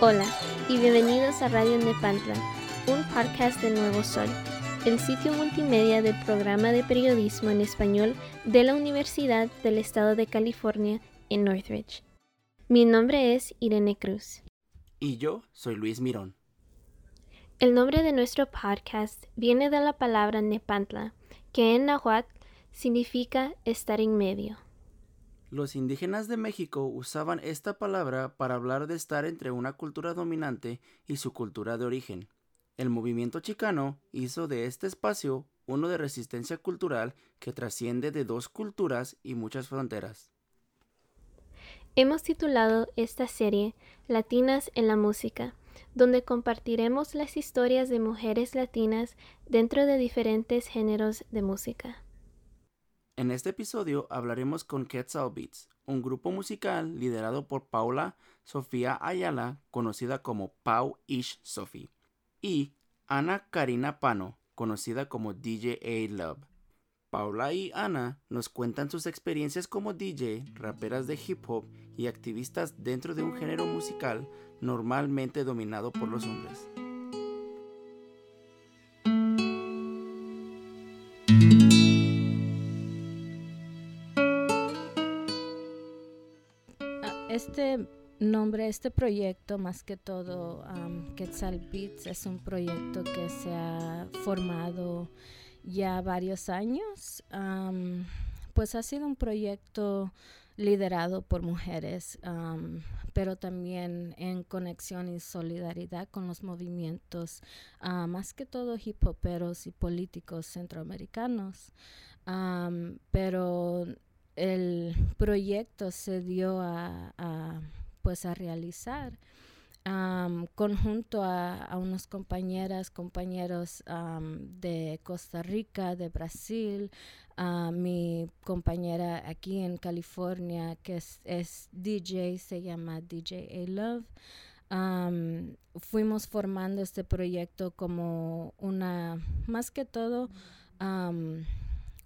Hola y bienvenidos a Radio Nepantla, un podcast de Nuevo Sol, el sitio multimedia del programa de periodismo en español de la Universidad del Estado de California en Northridge. Mi nombre es Irene Cruz. Y yo soy Luis Mirón. El nombre de nuestro podcast viene de la palabra Nepantla, que en náhuatl significa estar en medio. Los indígenas de México usaban esta palabra para hablar de estar entre una cultura dominante y su cultura de origen. El movimiento chicano hizo de este espacio uno de resistencia cultural que trasciende de dos culturas y muchas fronteras. Hemos titulado esta serie Latinas en la Música, donde compartiremos las historias de mujeres latinas dentro de diferentes géneros de música. En este episodio hablaremos con Quetzal Beats, un grupo musical liderado por Paula Sofía Ayala, conocida como Pau Ish Sophie, y Ana Karina Pano, conocida como DJ A Love. Paula y Ana nos cuentan sus experiencias como DJ, raperas de hip hop y activistas dentro de un género musical normalmente dominado por los hombres. Este nombre, este proyecto, más que todo, Quetzal Beats, es un proyecto que se ha formado ya varios años. pues ha sido un proyecto liderado por mujeres, pero también en conexión y solidaridad con los movimientos, ah, más que todo hip hoperos y políticos centroamericanos. pero el proyecto se dio a, pues a realizar conjunto a, a unas compañeras, compañeros de Costa Rica, de Brasil, a mi compañera aquí en California que es, es DJ, se llama DJ A Love. fuimos formando este proyecto como una, más que todo,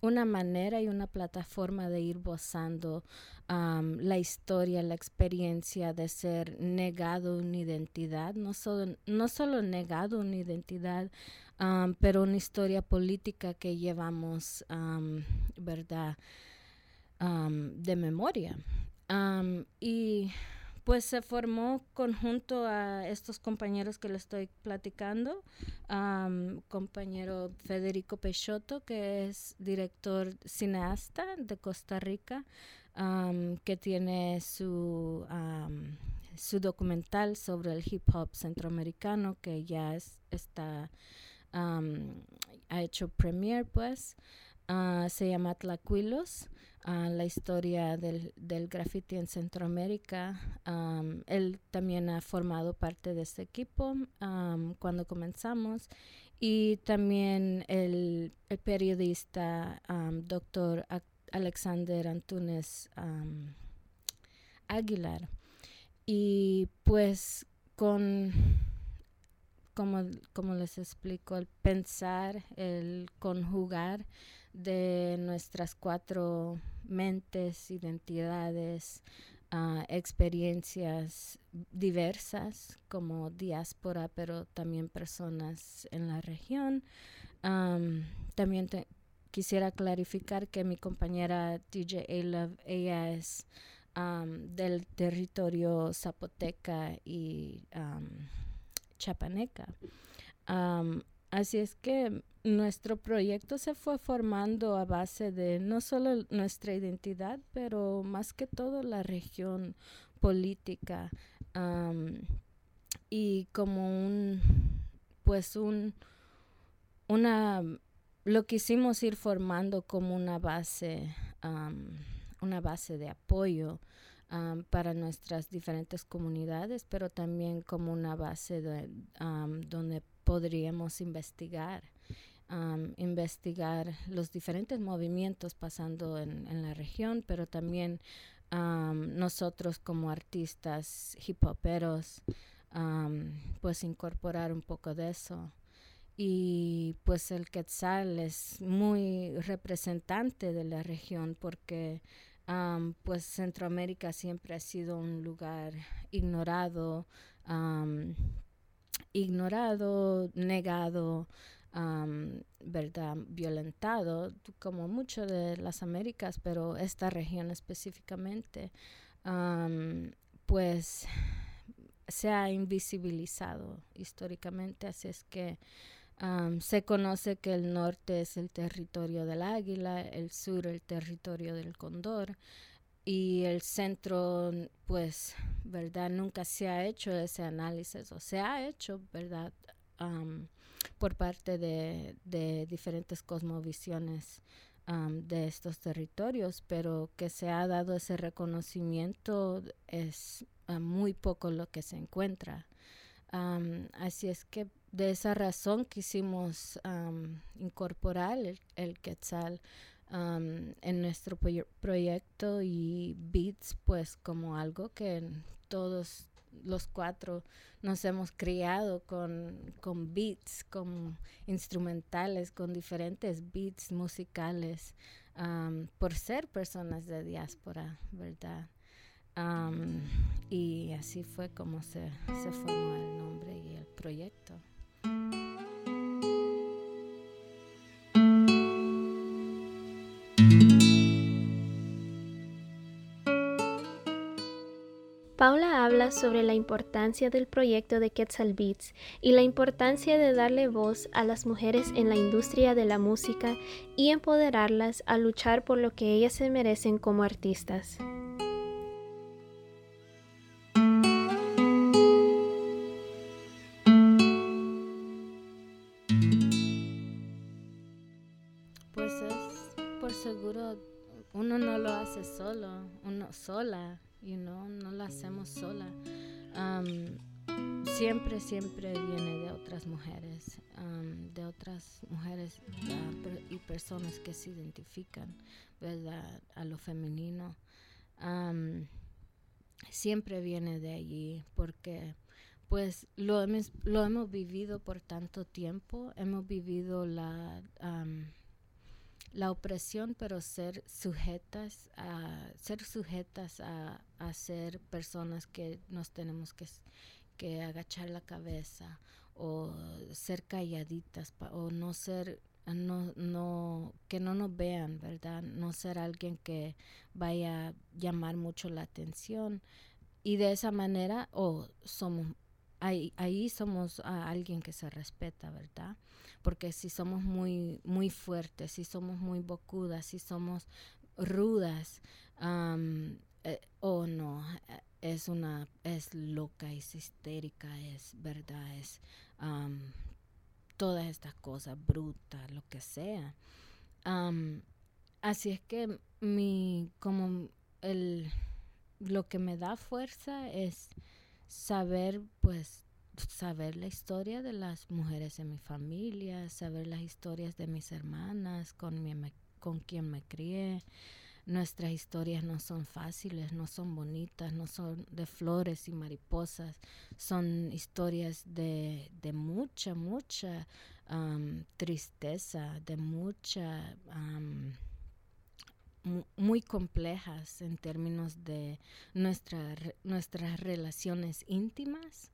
una manera y una plataforma de ir gozando la historia, la experiencia de ser negado una identidad, no solo, no solo negado una identidad, pero una historia política que llevamos, ¿verdad? de memoria. y pues se formó conjunto a estos compañeros que le estoy platicando, compañero Federico Peixoto, que es director cineasta de Costa Rica, que tiene su, su documental sobre el hip hop centroamericano, que ya está, ha hecho premier, pues. Ah, se llama Tlacuilos la historia del, del graffiti en Centroamérica. él también ha formado parte de este equipo cuando comenzamos y también el, periodista doctor Alexander Antunes Aguilar. Y pues con, como, como les explico, el pensar, el conjugar, de nuestras cuatro mentes, identidades, ah, experiencias diversas como diáspora, pero también personas en la región. también quisiera clarificar que mi compañera DJ A ella es del territorio zapoteca y chapaneca. Así es que nuestro proyecto se fue formando a base de no solo nuestra identidad, pero más que todo la región política y como un, pues un, una, lo quisimos ir formando como una base, una base de apoyo para nuestras diferentes comunidades, pero también como una base de, donde podríamos investigar investigar los diferentes movimientos pasando en, la región, pero también nosotros como artistas hip hoperos, pues incorporar un poco de eso. y pues el Quetzal es muy representante de la región porque pues Centroamérica siempre ha sido un lugar ignorado, ignorado, negado, ¿verdad? Violentado, como mucho de las Américas, pero esta región específicamente, pues se ha invisibilizado históricamente, así es que se conoce que el norte es el territorio del águila, el sur el territorio del cóndor y el centro, pues, ¿verdad? Nunca se ha hecho ese análisis o se ha hecho, ¿verdad? por parte de, diferentes cosmovisiones de estos territorios, pero que se ha dado ese reconocimiento es muy poco lo que se encuentra. así es que de esa razón quisimos incorporar el, Quetzal en nuestro proyecto y Beats pues como algo que todos los cuatro nos hemos criado con, con beats, con instrumentales, con diferentes beats musicales, por ser personas de diáspora, ¿verdad? y así fue como se, se formó el nombre y el proyecto. Paula habla sobre la importancia del proyecto de Quetzal Beats y la importancia de darle voz a las mujeres en la industria de la música y empoderarlas a luchar por lo que ellas se merecen como artistas. Sola you know, no la hacemos sola. siempre, siempre viene de otras mujeres, de otras mujeres y personas que se identifican, ¿verdad? A lo femenino. siempre viene de allí porque pues lo hemos, lo hemos vivido por tanto tiempo, hemos vivido la la opresión, pero ser sujetas a ser sujetas a, ser personas que nos tenemos que, que agachar la cabeza o ser calladitas o no ser no, no, que no nos vean, ¿verdad? No ser alguien que vaya a llamar mucho la atención. Y de esa manera, o somos, ahí, ahí somos a alguien que se respeta, ¿verdad? porque si somos muy, muy fuertes, si somos muy bocudas, si somos rudas, eh, o no, es una, es loca, es histérica, es verdad, es todas estas cosas, bruta, lo que sea. así es que mi, como el, lo que me da fuerza es saber pues saber la historia de las mujeres en mi familia, saber las historias de mis hermanas, con, mi, con quien me crié. Nuestras historias no son fáciles, no son bonitas, no son de flores y mariposas, son historias de, de mucha, mucha tristeza, de mucha muy complejas en términos de nuestra, nuestras relaciones íntimas,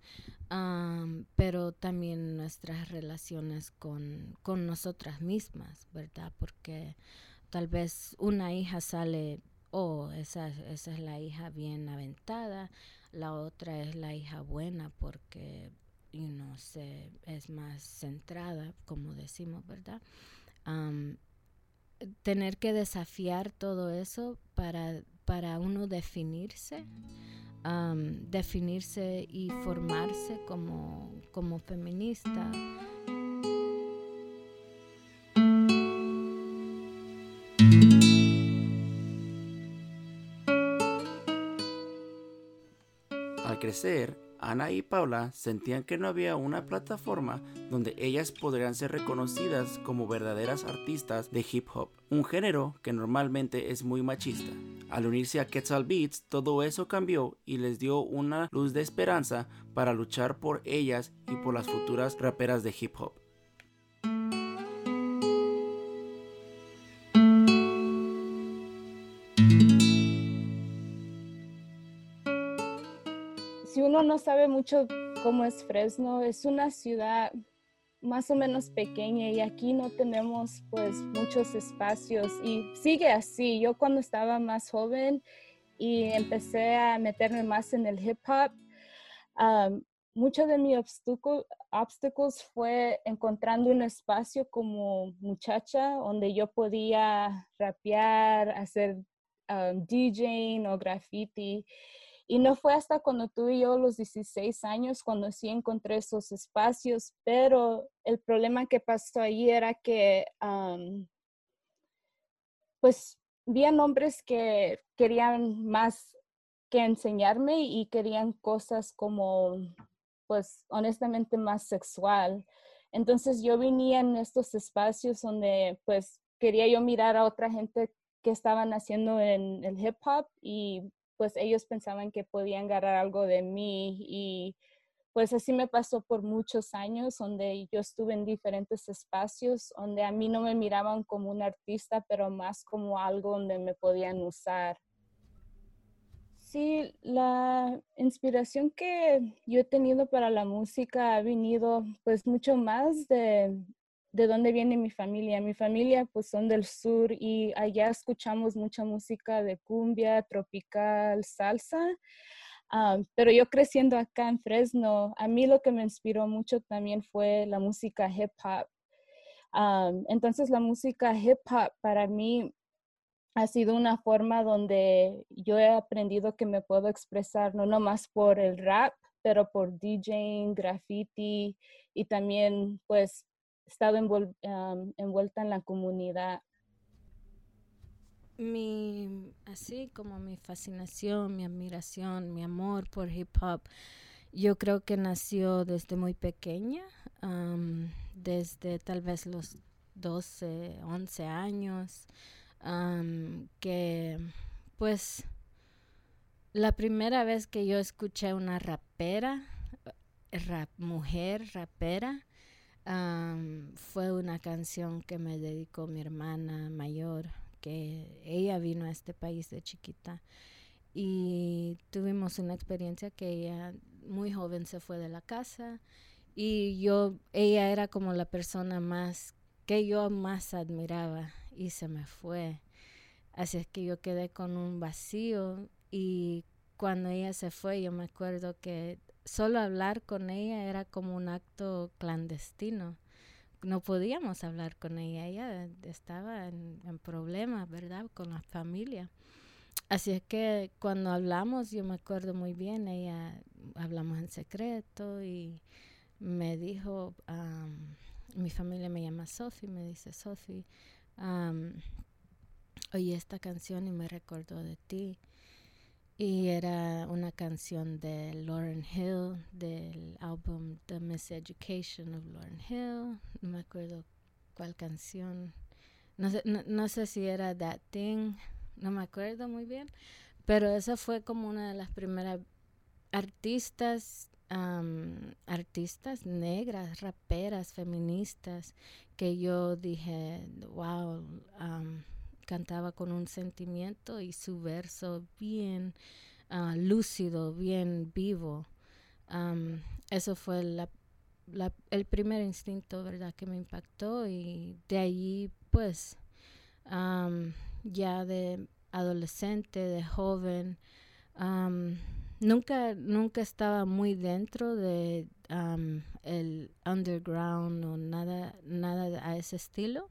pero también nuestras relaciones con, con nosotras mismas, ¿verdad? Porque tal vez una hija sale, oh, esa, esa es la hija bien aventada, la otra es la hija buena porque, you know, se, es más centrada, como decimos, ¿verdad? Tener que desafiar todo eso para, para uno definirse, definirse y formarse como, como feminista. Al crecer, Ana y Paula sentían que no había una plataforma donde ellas podrían ser reconocidas como verdaderas artistas de hip hop, un género que normalmente es muy machista. Al unirse a Quetzal Beats, todo eso cambió y les dio una luz de esperanza para luchar por ellas y por las futuras raperas de hip hop. No sabe mucho cómo es Fresno, es una ciudad más o menos pequeña y aquí no tenemos pues muchos espacios y sigue así. Yo cuando estaba más joven y empecé a meterme más en el hip hop, mucho de mis obstáculos fue encontrando un espacio como muchacha donde yo podía rapear, hacer DJing o graffiti. Y no fue hasta cuando tuve yo los 16 años cuando sí encontré esos espacios, pero el problema que pasó ahí era que, pues, vi hombres que querían más que enseñarme y querían cosas como, pues, honestamente más sexual. Entonces yo venía en estos espacios donde, pues, quería yo mirar a otra gente que estaban haciendo en el hip hop y pues ellos pensaban que podían ganar algo de mí y pues así me pasó por muchos años, donde yo estuve en diferentes espacios, donde a mí no me miraban como un artista, pero más como algo donde me podían usar. Sí, la inspiración que yo he tenido para la música ha venido pues mucho más de de dónde viene mi familia. Mi familia pues son del sur y allá escuchamos mucha música de cumbia, tropical, salsa. Ah, pero yo creciendo acá en Fresno, a mí lo que me inspiró mucho también fue la música hip hop. Ah, entonces la música hip hop para mí ha sido una forma donde yo he aprendido que me puedo expresar no nomás por el rap, pero por DJing, graffiti y también pues estado envuelta en la comunidad. Mi, así como mi fascinación, mi admiración, mi amor por hip hop, yo creo que nació desde muy pequeña, desde tal vez los 12, 11 años, que pues la primera vez que yo escuché una rapera, rap, mujer rapera, fue una canción que me dedicó mi hermana mayor, que ella vino a este país de chiquita y tuvimos una experiencia que ella muy joven se fue de la casa y yo, ella era como la persona más que yo más admiraba y se me fue. Así es que yo quedé con un vacío y cuando ella se fue yo me acuerdo que solo hablar con ella era como un acto clandestino. No podíamos hablar con ella, ella estaba en, problemas, ¿verdad? Con la familia. Así es que cuando hablamos, yo me acuerdo muy bien, ella hablamos en secreto y me dijo, mi familia me llama Sophie, me dice Sophie, oí esta canción y me recordó de ti. Y era una canción de Lauren Hill, del álbum The Miseducation of Lauren Hill. No me acuerdo cuál canción. No sé, no, sé si era That Thing, no me acuerdo muy bien. Pero esa fue como una de las primeras artistas, artistas negras, raperas, feministas, que yo dije, wow, cantaba con un sentimiento y su verso bien ah, lúcido, bien vivo. eso fue el primer instinto, ¿verdad?, que me impactó y de allí, pues, ya de adolescente, de joven, nunca, nunca estaba muy dentro de el underground o nada, nada a ese estilo,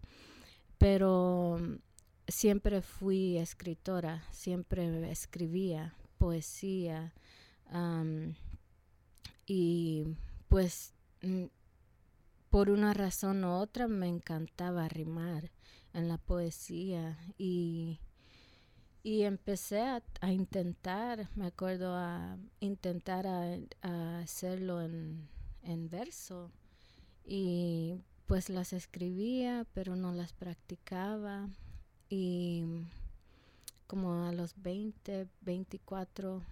pero siempre fui escritora, siempre escribía poesía y pues mm, por una razón u otra me encantaba rimar en la poesía y, y empecé a, intentar, me acuerdo a intentar a, hacerlo en, en verso y pues las escribía pero no las practicaba y como a los 20, 24,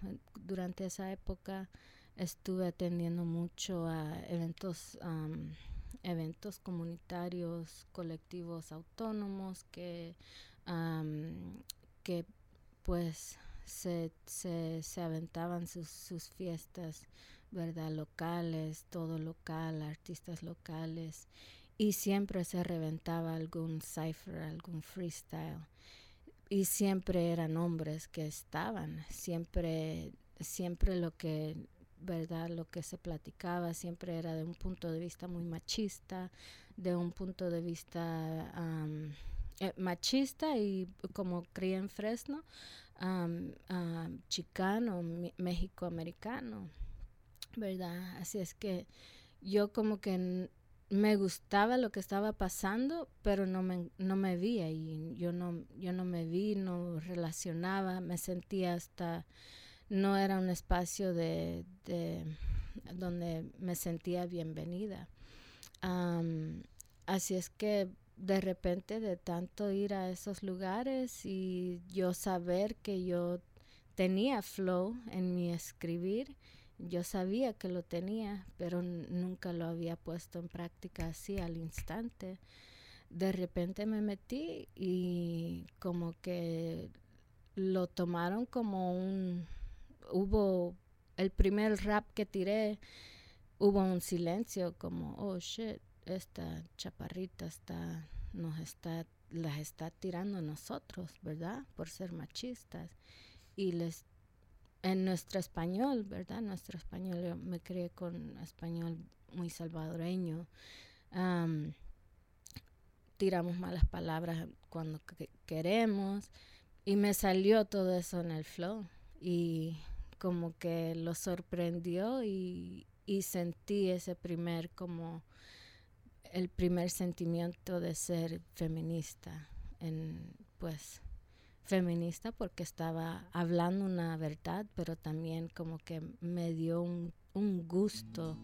durante esa época estuve atendiendo mucho a eventos, eventos comunitarios, colectivos autónomos que, que pues se, se, se aventaban sus, sus fiestas, ¿verdad? Locales, todo local, artistas locales. Y siempre se reventaba algún cipher, algún freestyle. Y siempre eran hombres que estaban, siempre, siempre lo que ¿verdad? Lo que se platicaba siempre era de un punto de vista muy machista, de un punto de vista eh, machista y como creía en Fresno, chicano, México-americano, ¿verdad? Así es que yo como que me gustaba lo que estaba pasando, pero no me, no me vi. Yo no, yo no me vi, no relacionaba, me sentía hasta no era un espacio de, donde me sentía bienvenida. así es que de repente de tanto ir a esos lugares y yo saber que yo tenía flow en mi escribir, yo sabía que lo tenía, pero nunca lo había puesto en práctica así al instante. De repente me metí y como que lo tomaron como un, hubo el primer rap que tiré, hubo un silencio como, oh shit, esta chaparrita está, nos está, las está tirando a nosotros, ¿verdad? Por ser machistas. Y les, en nuestro español, ¿verdad? Nuestro español, yo me crié con español muy salvadoreño. tiramos malas palabras cuando queremos y me salió todo eso en el flow y como que lo sorprendió y, sentí ese primer como el primer sentimiento de ser feminista en pues feminista porque estaba hablando una verdad pero también como que me dio un, gusto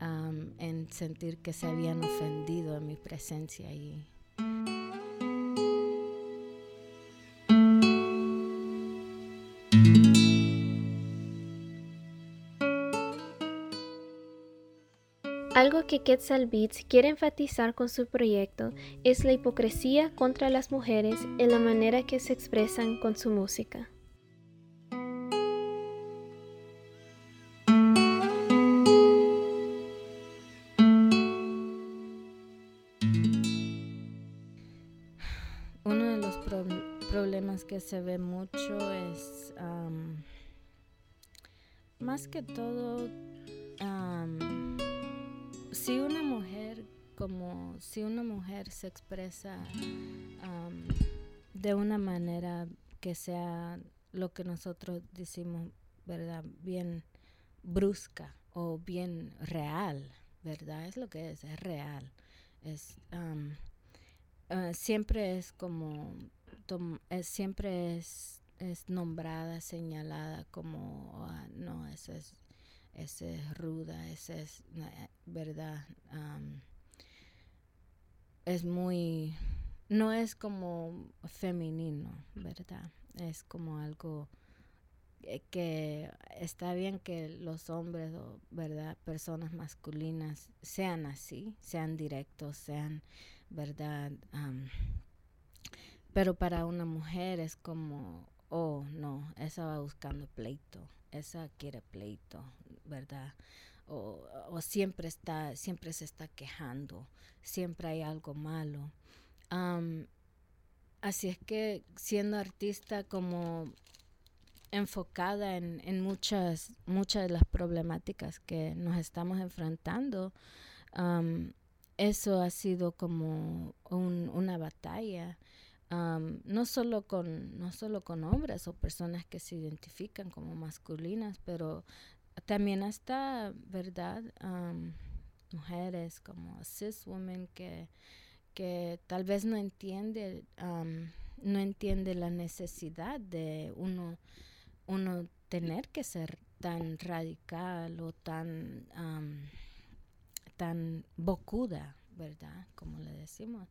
en sentir que se habían ofendido en mi presencia y que Quetzal Beats quiere enfatizar con su proyecto es la hipocresía contra las mujeres en la manera que se expresan con su música. Uno de los problemas que se ve mucho es más que todo si una mujer como si una mujer se expresa de una manera que sea lo que nosotros decimos, ¿verdad? Bien brusca o bien real, ¿verdad? Es lo que es, es real. Es, ah, siempre es como, siempre es, es nombrada, señalada como, ah, no, eso es esa es ruda, esa es eh, verdad. es muy, no es como femenino, ¿verdad? Es como algo que está bien que los hombres o verdad personas masculinas sean así sean directos sean verdad pero para una mujer es como oh no esa va buscando pleito esa quiere pleito ¿verdad? O, siempre está, siempre se está quejando, siempre hay algo malo. así es que siendo artista como enfocada en, muchas, muchas de las problemáticas que nos estamos enfrentando, eso ha sido como una batalla. no solo con no solo con hombres o personas que se identifican como masculinas pero también hasta, ¿verdad? mujeres como cis women que, que tal vez no entiende, no entiende la necesidad de uno, uno tener que ser tan radical o tan, tan bocuda, ¿verdad? Como le decimos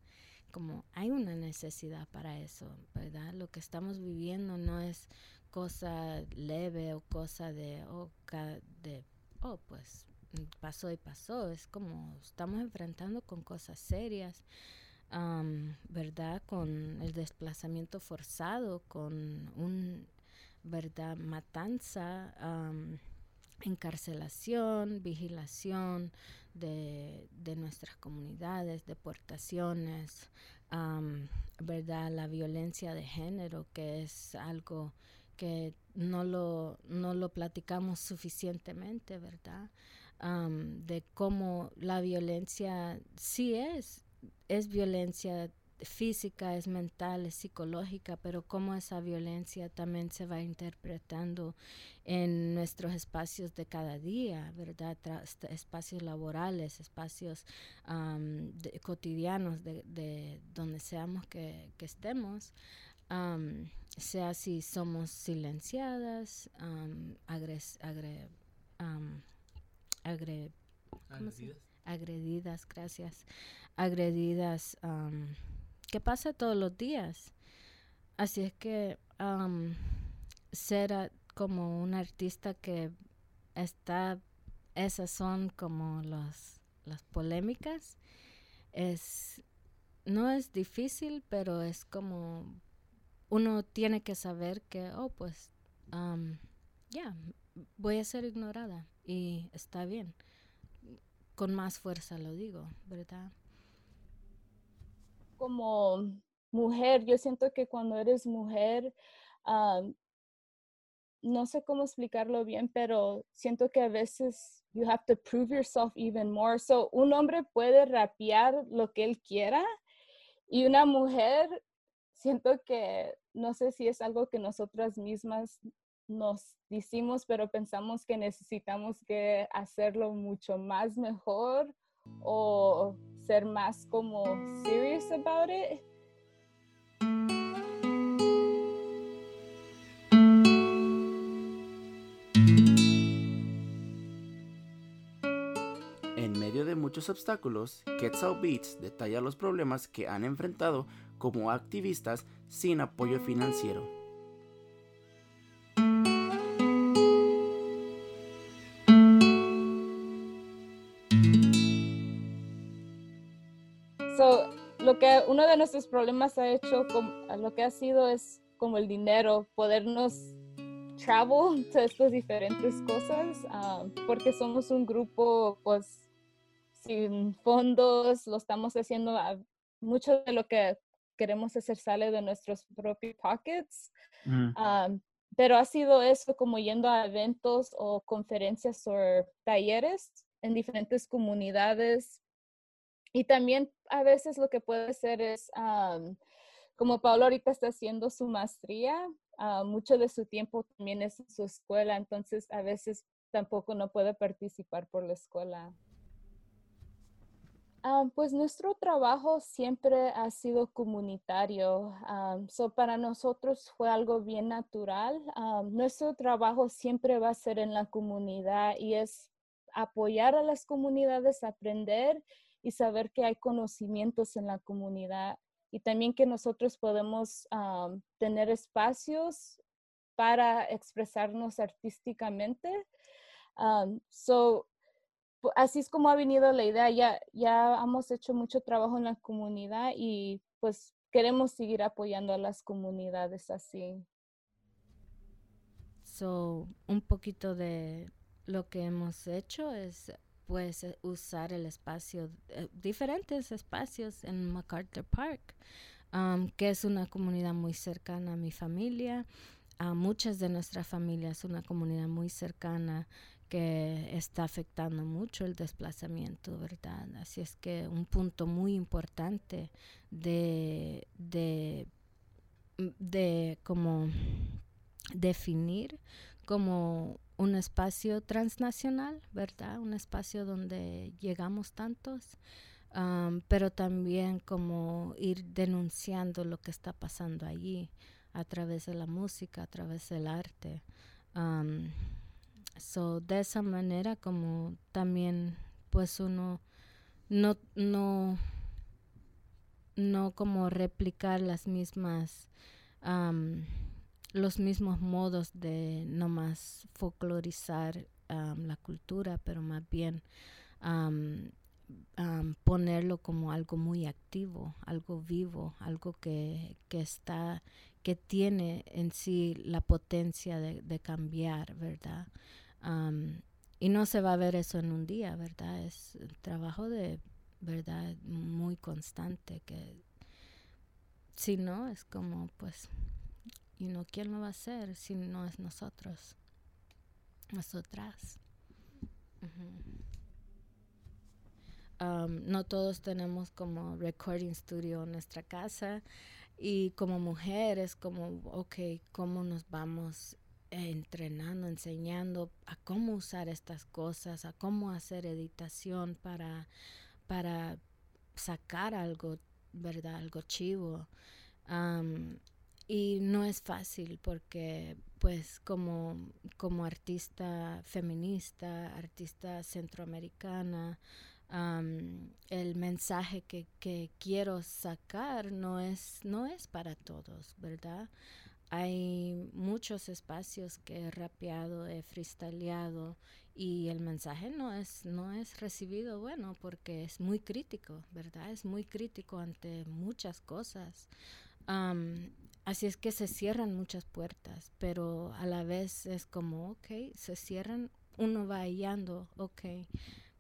como hay una necesidad para eso, ¿verdad? Lo que estamos viviendo no es cosa leve o cosa de, oh, de, oh, pues pasó y pasó. Es como estamos enfrentando con cosas serias, ¿verdad? Con el desplazamiento forzado, con un, ¿verdad? Matanza, encarcelación, vigilación de, nuestras comunidades, deportaciones, ¿verdad? La violencia de género, que es algo que no lo, no lo platicamos suficientemente, ¿verdad? de cómo la violencia sí es, es violencia física, es mental, es psicológica, pero cómo esa violencia también se va interpretando en nuestros espacios de cada día, ¿verdad? espacios laborales, espacios cotidianos de, donde seamos que, estemos, sea si somos silenciadas, agredidas. agredidas, gracias, agredidas que pasa todos los días. Así es que ser como un artista que está, esas son como los, las polémicas, es, no es difícil, pero es como uno tiene que saber que, oh, pues, ya, voy a ser ignorada y está bien. Con más fuerza lo digo, ¿verdad? como mujer, yo siento que cuando eres mujer, no sé cómo explicarlo bien, pero siento que a veces you have to prove yourself even more. So, un hombre puede rapear lo que él quiera y una mujer, siento que no sé si es algo que nosotras mismas nos decimos, pero pensamos que necesitamos que hacerlo mucho más mejor o ser más como serious about it. De muchos obstáculos, Quetzal Beats detalla los problemas que han enfrentado como activistas sin apoyo financiero. lo que uno de nuestros problemas ha hecho, lo que ha sido es como el dinero, podernos travel a estas diferentes cosas, ah, porque somos un grupo pues sin fondos, lo estamos haciendo, mucho de lo que queremos hacer sale de nuestros propios pockets. Mm. Ah, pero ha sido eso como yendo a eventos o conferencias o talleres en diferentes comunidades y también a veces lo que puede ser es, como Pablo ahorita está haciendo su maestría, ah, mucho de su tiempo también es en su escuela, entonces a veces tampoco no puede participar por la escuela. Ah, pues nuestro trabajo siempre ha sido comunitario. so para nosotros fue algo bien natural. nuestro trabajo siempre va a ser en la comunidad y es apoyar a las comunidades, aprender y saber que hay conocimientos en la comunidad y también que nosotros podemos tener espacios para expresarnos artísticamente. so, así es como ha venido la idea. Ya, ya hemos hecho mucho trabajo en la comunidad y pues queremos seguir apoyando a las comunidades así. So, un poquito de lo que hemos hecho es pues usar el espacio, eh, diferentes espacios en MacArthur Park, que es una comunidad muy cercana a mi familia, a muchas de nuestras familias, una comunidad muy cercana que está afectando mucho el desplazamiento, ¿verdad? Así es que un punto muy importante de, de, de como definir como un espacio transnacional, ¿verdad? Un espacio donde llegamos tantos, pero también como ir denunciando lo que está pasando allí a través de la música, a través del arte. So, de esa manera como también pues uno no, no, no como replicar las mismas los mismos modos de no más folclorizar la cultura, pero más bien ponerlo como algo muy activo, algo vivo, algo que, que, está, que tiene en sí la potencia de, cambiar, ¿verdad? Y no se va a ver eso en un día, ¿verdad? Es el trabajo de, ¿verdad? Muy constante que si no es como pues y no quién lo va a hacer si no es nosotros nosotras no todos tenemos como recording studio en nuestra casa y como mujeres como ok cómo nos vamos entrenando enseñando a cómo usar estas cosas a cómo hacer editación para para sacar algo verdad algo chivo y no es fácil porque pues como, como artista feminista, artista centroamericana, el mensaje que, que, quiero sacar no es, no es para todos, ¿verdad? Hay muchos espacios que he rapeado, he freestyleado y el mensaje no es, no es recibido bueno porque es muy crítico, ¿verdad? Es muy crítico ante muchas cosas. así es que se cierran muchas puertas, pero a la vez es como, ok, se cierran, uno va hallando, ok,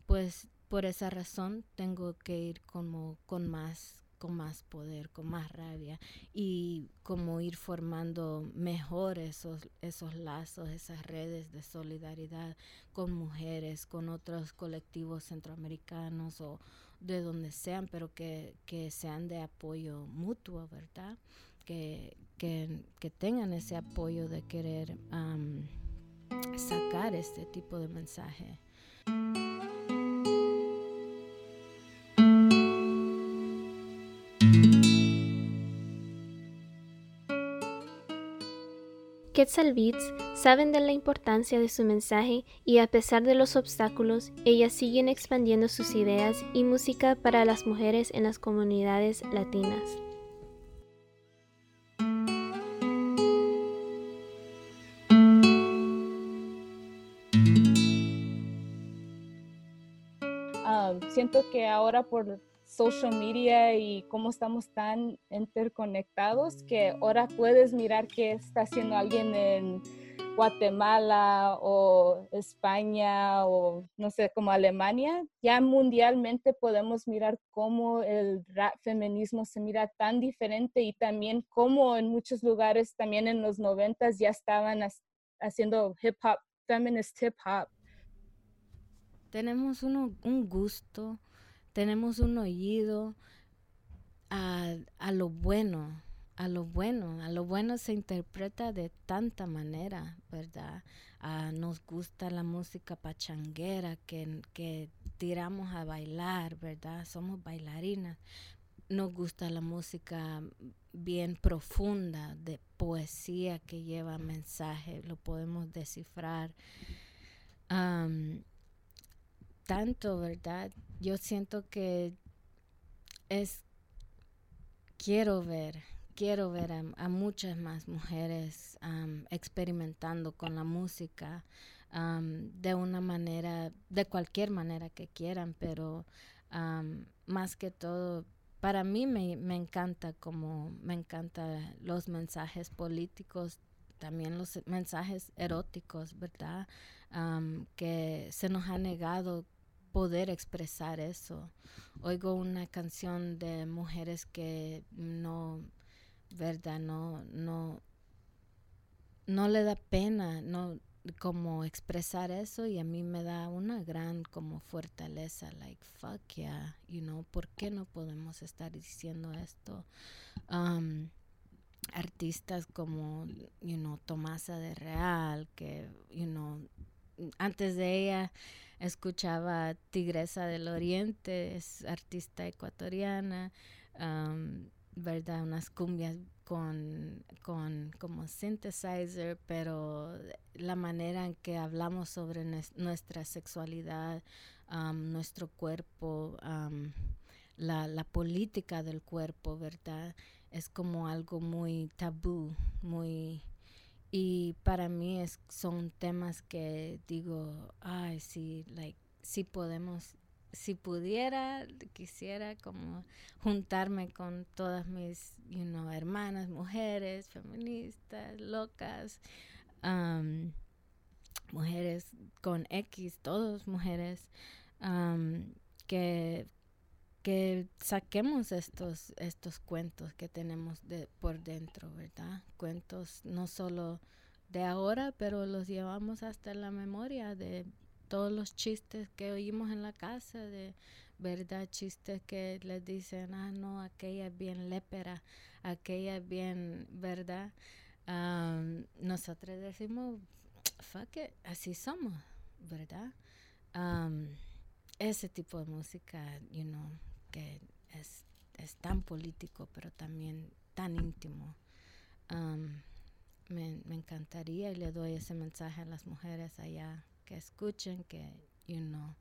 pues por esa razón tengo que ir como con más con más poder, con más rabia y como ir formando mejor esos, esos lazos, esas redes de solidaridad con mujeres, con otros colectivos centroamericanos o de donde sean, pero que, que sean de apoyo mutuo, ¿verdad? Que, que, que tengan ese apoyo de querer sacar este tipo de mensaje. Quetzal Beats saben de la importancia de su mensaje y a pesar de los obstáculos, ellas siguen expandiendo sus ideas y música para las mujeres en las comunidades latinas. Ah, siento que ahora por social media y cómo estamos tan interconectados que ahora puedes mirar qué está haciendo alguien en Guatemala o España o no sé, como Alemania. Ya mundialmente podemos mirar cómo el rap feminismo se mira tan diferente y también cómo en muchos lugares, también en los noventas ya estaban haciendo hip hop, feminist hip hop. Tenemos uno, un gusto tenemos un oído a, lo bueno, a lo bueno, a lo bueno se interpreta de tanta manera, ¿verdad? nos gusta la música pachanguera que, que tiramos a bailar, ¿verdad? Somos bailarinas. Nos gusta la música bien profunda, de poesía que lleva mensaje, lo podemos descifrar tanto, ¿verdad? Yo siento que es, quiero ver, quiero ver a, muchas más mujeres experimentando con la música de una manera, de cualquier manera que quieran, pero más que todo, para mí me, me encanta como, me encanta los mensajes políticos, también los mensajes eróticos, ¿verdad? que se nos ha negado poder expresar eso. Oigo una canción de mujeres que no, verdad, no, no, no le da pena, no como expresar eso y a mí me da una gran como fortaleza, like fuck yeah, you know, ¿por qué no podemos estar diciendo esto? Um, artistas como, you know, Tomasa de Real, que, you know, antes de ella escuchaba Tigresa del Oriente, es artista ecuatoriana, ¿verdad? Unas cumbias con, con como synthesizer, pero la manera en que hablamos sobre nuestra sexualidad, nuestro cuerpo, la, la política del cuerpo, ¿verdad? Es como algo muy tabú, muy y para mí es, son temas que digo, ay, sí, like, sí podemos si pudiera, quisiera como juntarme con todas mis, you hermanas, mujeres, feministas, locas, mujeres con X, todos mujeres, que, que saquemos estos, estos cuentos que tenemos de, por dentro, ¿verdad? Cuentos no solo de ahora, pero los llevamos hasta la memoria de todos los chistes que oímos en la casa, de verdad, chistes que les dicen, ah, no, aquella es bien lépera, aquella es bien, ¿verdad? nosotros decimos, fuck it, así somos, ¿verdad? ese tipo de música, you know, que es, tan político, pero también tan íntimo. me, me encantaría y le doy ese mensaje a las mujeres allá que escuchen, que you know,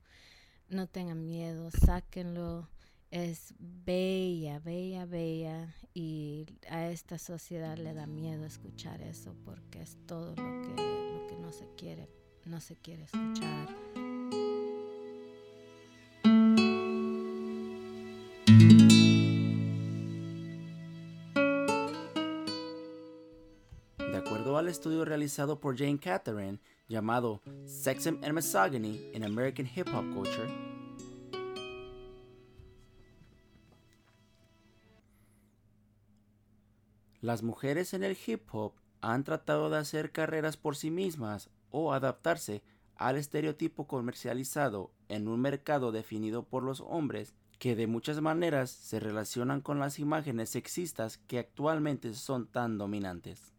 no tengan miedo, sáquenlo. Es bella, bella, bella y a esta sociedad le da miedo escuchar eso porque es todo lo que, lo que no se quiere, no se quiere escuchar. Al estudio realizado por Jane Catherine, llamado Sexism and Misogyny in American Hip Hop Culture, las mujeres en el hip hop han tratado de hacer carreras por sí mismas o adaptarse al estereotipo comercializado en un mercado definido por los hombres que de muchas maneras se relacionan con las imágenes sexistas que actualmente son tan dominantes.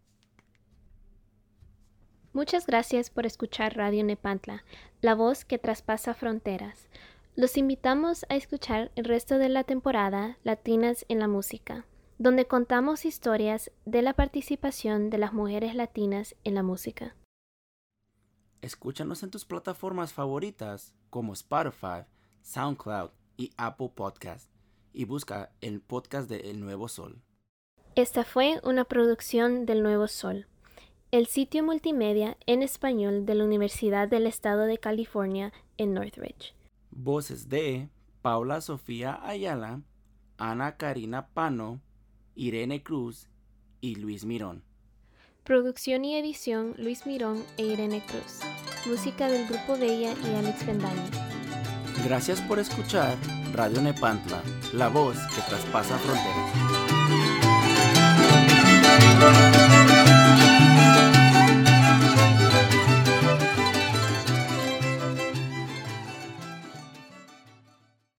Muchas gracias por escuchar Radio Nepantla, la voz que traspasa fronteras. Los invitamos a escuchar el resto de la temporada Latinas en la Música, donde contamos historias de la participación de las mujeres latinas en la música. Escúchanos en tus plataformas favoritas como Spotify, SoundCloud y Apple Podcast y busca el podcast de El Nuevo Sol. Esta fue una producción del Nuevo Sol el sitio multimedia en español de la Universidad del Estado de California en Northridge. Voces de Paula Sofía Ayala, Ana Karina Pano, Irene Cruz y Luis Mirón. Producción y edición Luis Mirón e Irene Cruz. Música del grupo Bella y Alex Bendaño. Gracias por escuchar Radio Nepantla, la voz que traspasa fronteras.